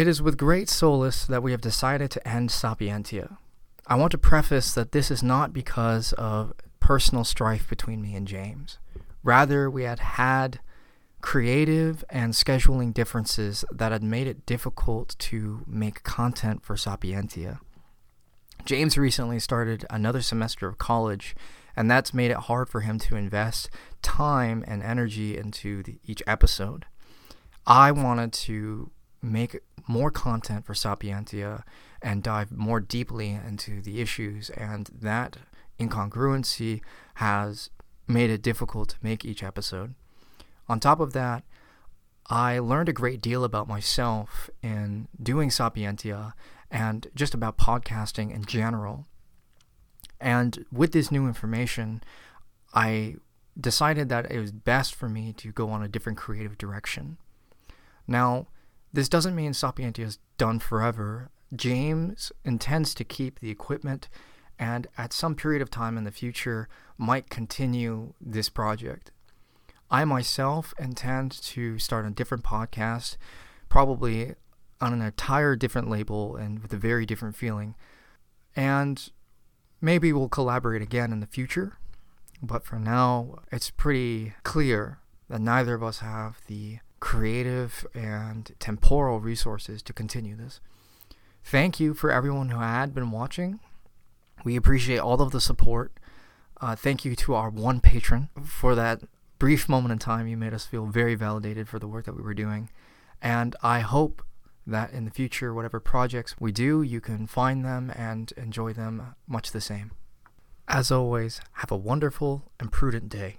It is with great solace that we have decided to end Sapientia. I want to preface that this is not because of personal strife between me and James. Rather, we had had creative and scheduling differences that had made it difficult to make content for Sapientia. James recently started another semester of college, and that's made it hard for him to invest time and energy into the, each episode. I wanted to make more content for Sapientia and dive more deeply into the issues, and that incongruency has made it difficult to make each episode. On top of that, I learned a great deal about myself in doing Sapientia and just about podcasting in general. And with this new information, I decided that it was best for me to go on a different creative direction. Now, this doesn't mean Sapientia is done forever. James intends to keep the equipment and at some period of time in the future might continue this project. I myself intend to start a different podcast, probably on an entire different label and with a very different feeling. And maybe we'll collaborate again in the future. But for now, it's pretty clear that neither of us have the creative and temporal resources to continue this. Thank you for everyone who had been watching. We appreciate all of the support. Uh, thank you to our one patron for that brief moment in time. You made us feel very validated for the work that we were doing. And I hope that in the future, whatever projects we do, you can find them and enjoy them much the same. As always, have a wonderful and prudent day.